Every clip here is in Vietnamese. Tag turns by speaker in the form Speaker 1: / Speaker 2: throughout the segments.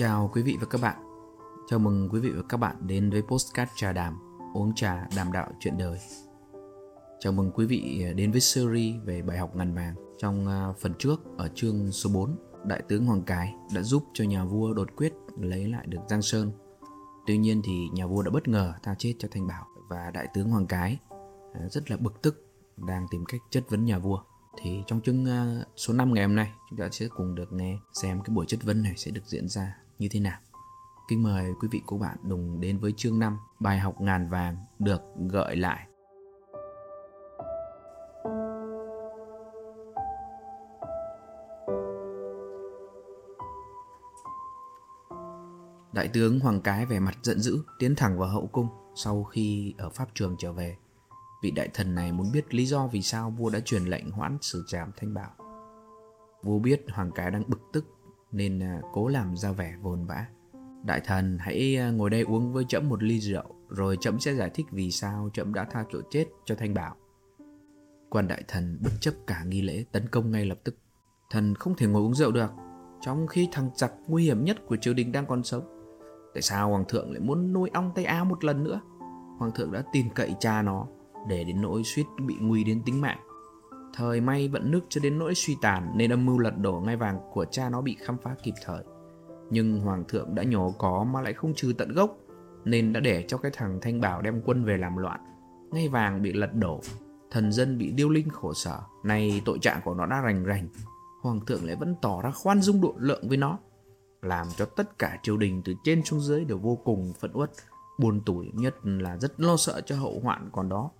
Speaker 1: chào quý vị và các bạn. Chào mừng quý vị và các bạn đến với Postcard Trà Đàm, uống trà đàm đạo chuyện đời. Chào mừng quý vị đến với series về bài học ngàn vàng. Trong à, phần trước, ở chương số 4, Đại tướng Hoàng Cái đã giúp cho nhà vua đột quyết lấy lại được Giang Sơn. Tuy nhiên thì nhà vua đã bất ngờ tha chết cho Thanh Bảo và Đại tướng Hoàng Cái à, rất là bực tức đang tìm cách chất vấn nhà vua. Thì trong chương à, số 5 ngày hôm nay chúng ta sẽ cùng được nghe xem cái buổi chất vấn này sẽ được diễn ra như thế nào. Kính mời quý vị cô bạn đồng đến với chương 5 bài học ngàn vàng được gợi lại. Đại tướng Hoàng Cái vẻ mặt giận dữ tiến thẳng vào hậu cung sau khi ở pháp trường trở về. Vị đại thần này muốn biết lý do vì sao vua đã truyền lệnh hoãn xử trảm thanh bảo. Vua biết Hoàng Cái đang bực tức nên à, cố làm ra vẻ vồn vã. Đại thần, hãy à, ngồi đây uống với trẫm một ly rượu, rồi trẫm sẽ giải thích vì sao trẫm đã tha chỗ chết cho thanh bảo. Quan đại thần bất chấp cả nghi lễ tấn công ngay lập tức. Thần không thể ngồi uống rượu được, trong khi thằng giặc nguy hiểm nhất của triều đình đang còn sống Tại sao hoàng thượng lại muốn nuôi ong tay áo một lần nữa? Hoàng thượng đã tin cậy cha nó, để đến nỗi suýt bị nguy đến tính mạng. Thời may vận nước cho đến nỗi suy tàn nên âm mưu lật đổ ngai vàng của cha nó bị khám phá kịp thời. Nhưng hoàng thượng đã nhổ có mà lại không trừ tận gốc nên đã để cho cái thằng Thanh Bảo đem quân về làm loạn. Ngai vàng bị lật đổ, thần dân bị điêu linh khổ sở. Nay tội trạng của nó đã rành rành, hoàng thượng lại vẫn tỏ ra khoan dung độ lượng với nó làm cho tất cả triều đình từ trên xuống dưới đều vô cùng phẫn uất buồn tủi nhất là rất lo sợ cho hậu hoạn còn đó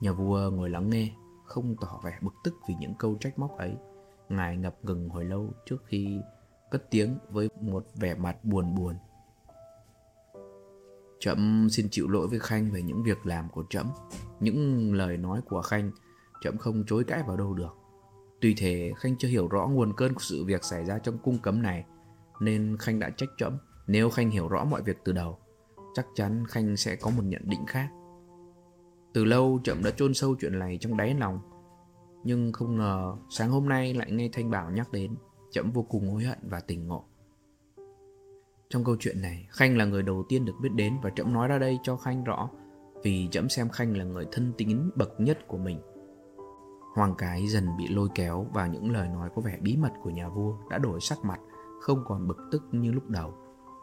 Speaker 1: nhà vua ngồi lắng nghe, không tỏ vẻ bực tức vì những câu trách móc ấy. Ngài ngập ngừng hồi lâu trước khi cất tiếng với một vẻ mặt buồn buồn. Trẫm xin chịu lỗi với khanh về những việc làm của trẫm. Những lời nói của khanh, trẫm không chối cãi vào đâu được. Tuy thế, Khanh chưa hiểu rõ nguồn cơn của sự việc xảy ra trong cung cấm này, Nên Khanh đã trách trẫm. Nếu Khanh hiểu rõ mọi việc từ đầu, Chắc chắn Khanh sẽ có một nhận định khác. Từ lâu Trậm đã chôn sâu chuyện này trong đáy lòng Nhưng không ngờ sáng hôm nay lại nghe Thanh Bảo nhắc đến Trậm vô cùng hối hận và tỉnh ngộ Trong câu chuyện này Khanh là người đầu tiên được biết đến Và Trậm nói ra đây cho Khanh rõ Vì Trậm xem Khanh là người thân tín bậc nhất của mình Hoàng cái dần bị lôi kéo vào những lời nói có vẻ bí mật của nhà vua đã đổi sắc mặt, không còn bực tức như lúc đầu.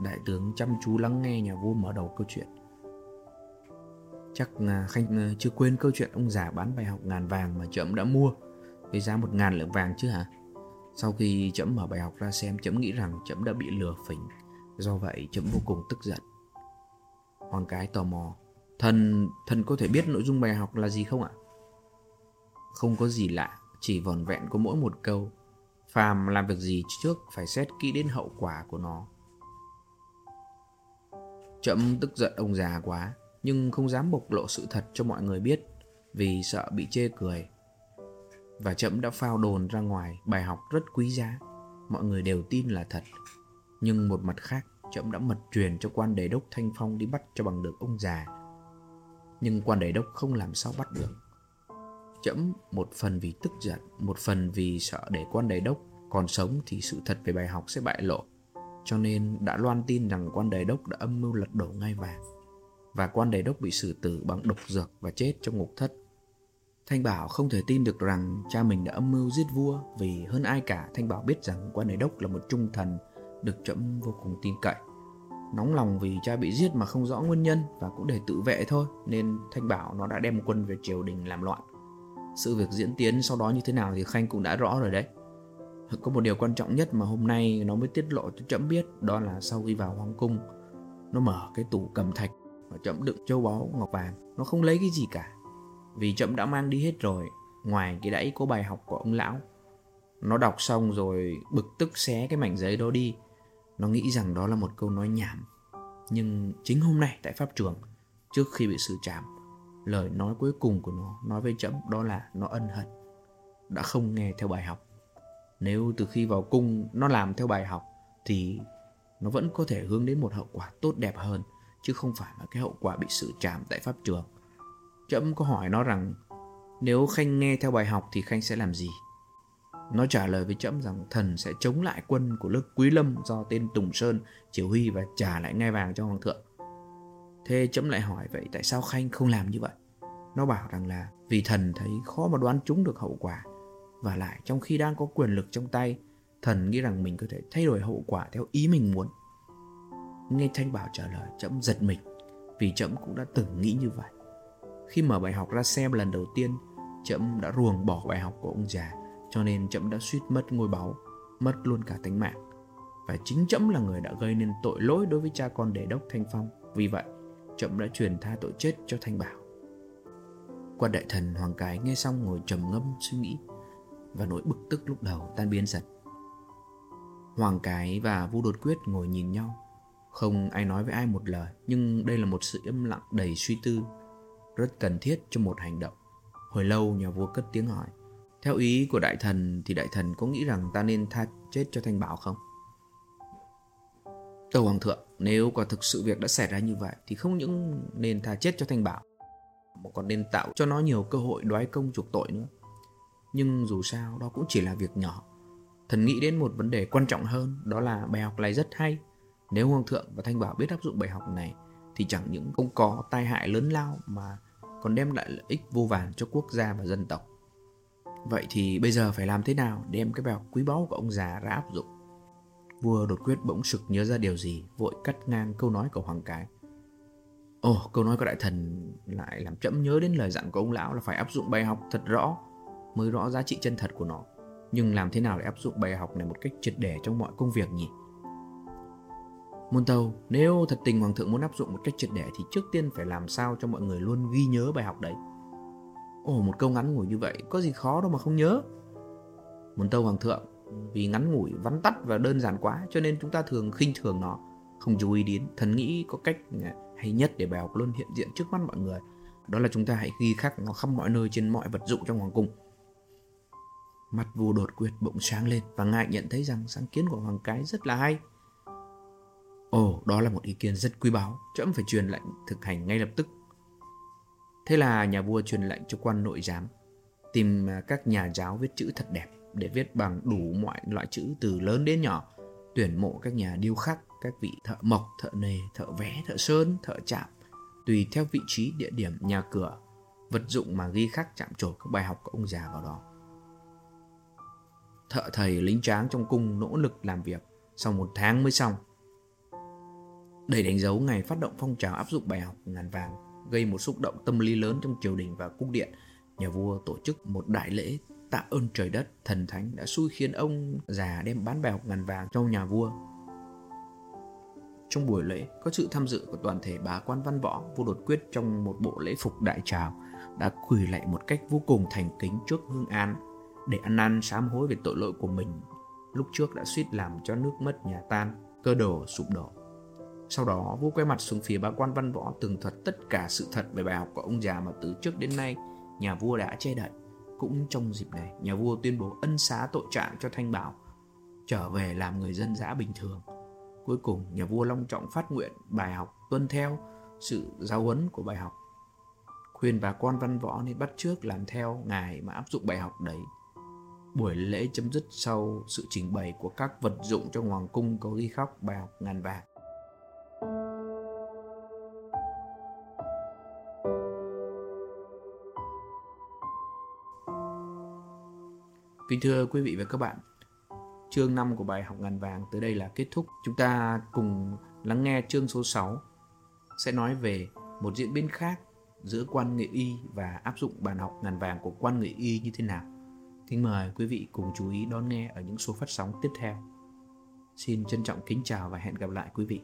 Speaker 1: Đại tướng chăm chú lắng nghe nhà vua mở đầu câu chuyện. Chắc à, Khanh à, chưa quên câu chuyện ông già bán bài học ngàn vàng mà trẫm đã mua với giá một ngàn lượng vàng chứ hả? Sau khi trẫm mở bài học ra xem trẫm nghĩ rằng trẫm đã bị lừa phỉnh, do vậy trẫm vô cùng tức giận. Hoàng cái tò mò, thần thần có thể biết nội dung bài học là gì không ạ? Không có gì lạ, chỉ vòn vẹn có mỗi một câu. Phàm làm việc gì trước phải xét kỹ đến hậu quả của nó. Trẫm tức giận ông già quá, nhưng không dám bộc lộ sự thật cho mọi người biết vì sợ bị chê cười. Và chậm đã phao đồn ra ngoài bài học rất quý giá, mọi người đều tin là thật. Nhưng một mặt khác, chậm đã mật truyền cho quan đề đốc Thanh Phong đi bắt cho bằng được ông già. Nhưng quan đề đốc không làm sao bắt được chậm một phần vì tức giận một phần vì sợ để quan đề đốc còn sống thì sự thật về bài học sẽ bại lộ cho nên đã loan tin rằng quan đề đốc đã âm mưu lật đổ ngai vàng và quan đề đốc bị xử tử bằng độc dược và chết trong ngục thất. Thanh bảo không thể tin được rằng cha mình đã âm mưu giết vua vì hơn ai cả. Thanh bảo biết rằng quan đề đốc là một trung thần được trẫm vô cùng tin cậy. Nóng lòng vì cha bị giết mà không rõ nguyên nhân và cũng để tự vệ thôi, nên thanh bảo nó đã đem quân về triều đình làm loạn. Sự việc diễn tiến sau đó như thế nào thì khanh cũng đã rõ rồi đấy. Có một điều quan trọng nhất mà hôm nay nó mới tiết lộ cho trẫm biết, đó là sau khi vào hoàng cung, nó mở cái tủ cầm thạch mà trẫm đựng châu báu ngọc vàng. Nó không lấy cái gì cả. Vì trẫm đã mang đi hết rồi, ngoài cái đẫy có bài học của ông lão. Nó đọc xong rồi bực tức xé cái mảnh giấy đó đi. Nó nghĩ rằng đó là một câu nói nhảm. Nhưng chính hôm nay tại pháp trường, trước khi bị xử trảm, lời nói cuối cùng của nó nói với trẫm đó là nó ân hận, đã không nghe theo bài học. Nếu từ khi vào cung nó làm theo bài học thì nó vẫn có thể hướng đến một hậu quả tốt đẹp hơn chứ không phải là cái hậu quả bị xử trảm tại pháp trường trẫm có hỏi nó rằng, nếu khanh nghe theo bài học thì khanh sẽ làm gì Nó trả lời với Trẫm rằng thần sẽ chống lại quân của lớp Quý Lâm do tên Tùng Sơn chỉ huy và trả lại ngai vàng cho Hoàng thượng. Thế Trẫm lại hỏi, vậy tại sao Khanh không làm như vậy? Nó bảo rằng là, vì thần thấy khó mà đoán trúng được hậu quả, và lại trong khi đang có quyền lực trong tay, thần nghĩ rằng mình có thể thay đổi hậu quả theo ý mình muốn nghe thanh bảo trả lời, trẫm giật mình, vì trẫm cũng đã từng nghĩ như vậy. Khi mở bài học ra xem lần đầu tiên, trẫm đã ruồng bỏ bài học của ông già, cho nên trẫm đã suýt mất ngôi báu, mất luôn cả tính mạng. Và chính trẫm là người đã gây nên tội lỗi đối với cha con đề đốc thanh phong. Vì vậy, trẫm đã truyền tha tội chết cho thanh bảo. Quan đại thần hoàng cái nghe xong ngồi trầm ngâm suy nghĩ, và nỗi bực tức lúc đầu tan biến dần. Hoàng cái và vu đột quyết ngồi nhìn nhau không ai nói với ai một lời, nhưng đây là một sự im lặng đầy suy tư, rất cần thiết cho một hành động. Hồi lâu, nhà vua cất tiếng hỏi, theo ý của đại thần thì đại thần có nghĩ rằng ta nên tha chết cho thanh bảo không? Tâu hoàng thượng, nếu quả thực sự việc đã xảy ra như vậy thì không những nên tha chết cho thanh bảo, mà còn nên tạo cho nó nhiều cơ hội đoái công chuộc tội nữa. Nhưng dù sao, đó cũng chỉ là việc nhỏ. Thần nghĩ đến một vấn đề quan trọng hơn, đó là bài học này rất hay nếu hoàng thượng và thanh bảo biết áp dụng bài học này, thì chẳng những không có tai hại lớn lao mà còn đem lại lợi ích vô vàn cho quốc gia và dân tộc. Vậy thì bây giờ phải làm thế nào để đem cái bài học quý báu của ông già ra áp dụng? Vua đột quyết bỗng sực nhớ ra điều gì, vội cắt ngang câu nói của hoàng cái. Ồ, câu nói của đại thần lại làm chậm nhớ đến lời dặn của ông lão là phải áp dụng bài học thật rõ, mới rõ giá trị chân thật của nó. Nhưng làm thế nào để áp dụng bài học này một cách triệt để trong mọi công việc nhỉ? Môn tâu, nếu thật tình Hoàng thượng muốn áp dụng một cách triệt để thì trước tiên phải làm sao cho mọi người luôn ghi nhớ bài học đấy. Ồ, một câu ngắn ngủi như vậy, có gì khó đâu mà không nhớ. Môn tâu Hoàng thượng, vì ngắn ngủi, vắn tắt và đơn giản quá cho nên chúng ta thường khinh thường nó, không chú ý đến. Thần nghĩ có cách à, hay nhất để bài học luôn hiện diện trước mắt mọi người. Đó là chúng ta hãy ghi khắc nó khắp mọi nơi trên mọi vật dụng trong hoàng cung. Mặt vua đột quyệt bỗng sáng lên và ngại nhận thấy rằng sáng kiến của Hoàng Cái rất là hay. Ồ, đó là một ý kiến rất quý báu, trẫm phải truyền lệnh thực hành ngay lập tức. Thế là nhà vua truyền lệnh cho quan nội giám tìm à, các nhà giáo viết chữ thật đẹp để viết bằng đủ mọi loại chữ từ lớn đến nhỏ, tuyển mộ các nhà điêu khắc, các vị thợ mộc, thợ nề, thợ vẽ, thợ sơn, thợ chạm, tùy theo vị trí, địa điểm, nhà cửa, vật dụng mà ghi khắc chạm trổ các bài học của ông già vào đó thợ thầy lính tráng trong cung nỗ lực làm việc sau một tháng mới xong. Để đánh dấu ngày phát động phong trào áp dụng bài học ngàn vàng, gây một xúc động tâm lý lớn trong triều đình và cung điện, nhà vua tổ chức một đại lễ tạ ơn trời đất, thần thánh đã xui khiến ông già đem bán bài học ngàn vàng cho nhà vua. Trong buổi lễ có sự tham dự của toàn thể bá quan văn võ, vua đột quyết trong một bộ lễ phục đại trào đã quỳ lạy một cách vô cùng thành kính trước hương an để ăn năn sám hối về tội lỗi của mình lúc trước đã suýt làm cho nước mất nhà tan cơ đồ sụp đổ sau đó vua quay mặt xuống phía bá quan văn võ tường thuật tất cả sự thật về bài học của ông già mà từ trước đến nay nhà vua đã che đậy. Cũng trong dịp này, nhà vua tuyên bố ân xá tội trạng cho thanh bảo, trở về làm người dân dã bình thường. Cuối cùng, nhà vua long trọng phát nguyện bài học tuân theo sự giáo huấn của bài học. Khuyên bà quan văn võ nên bắt trước làm theo ngài mà áp dụng bài học đấy. Buổi lễ chấm dứt sau sự trình bày của các vật dụng trong hoàng cung có ghi khắc bài học ngàn vàng. Kính thưa quý vị và các bạn, chương 5 của bài học ngàn vàng tới đây là kết thúc. Chúng ta cùng lắng nghe chương số 6 sẽ nói về một diễn biến khác giữa quan nghệ y và áp dụng bài học ngàn vàng của quan nghệ y như thế nào. Kính mời quý vị cùng chú ý đón nghe ở những số phát sóng tiếp theo. Xin trân trọng kính chào và hẹn gặp lại quý vị.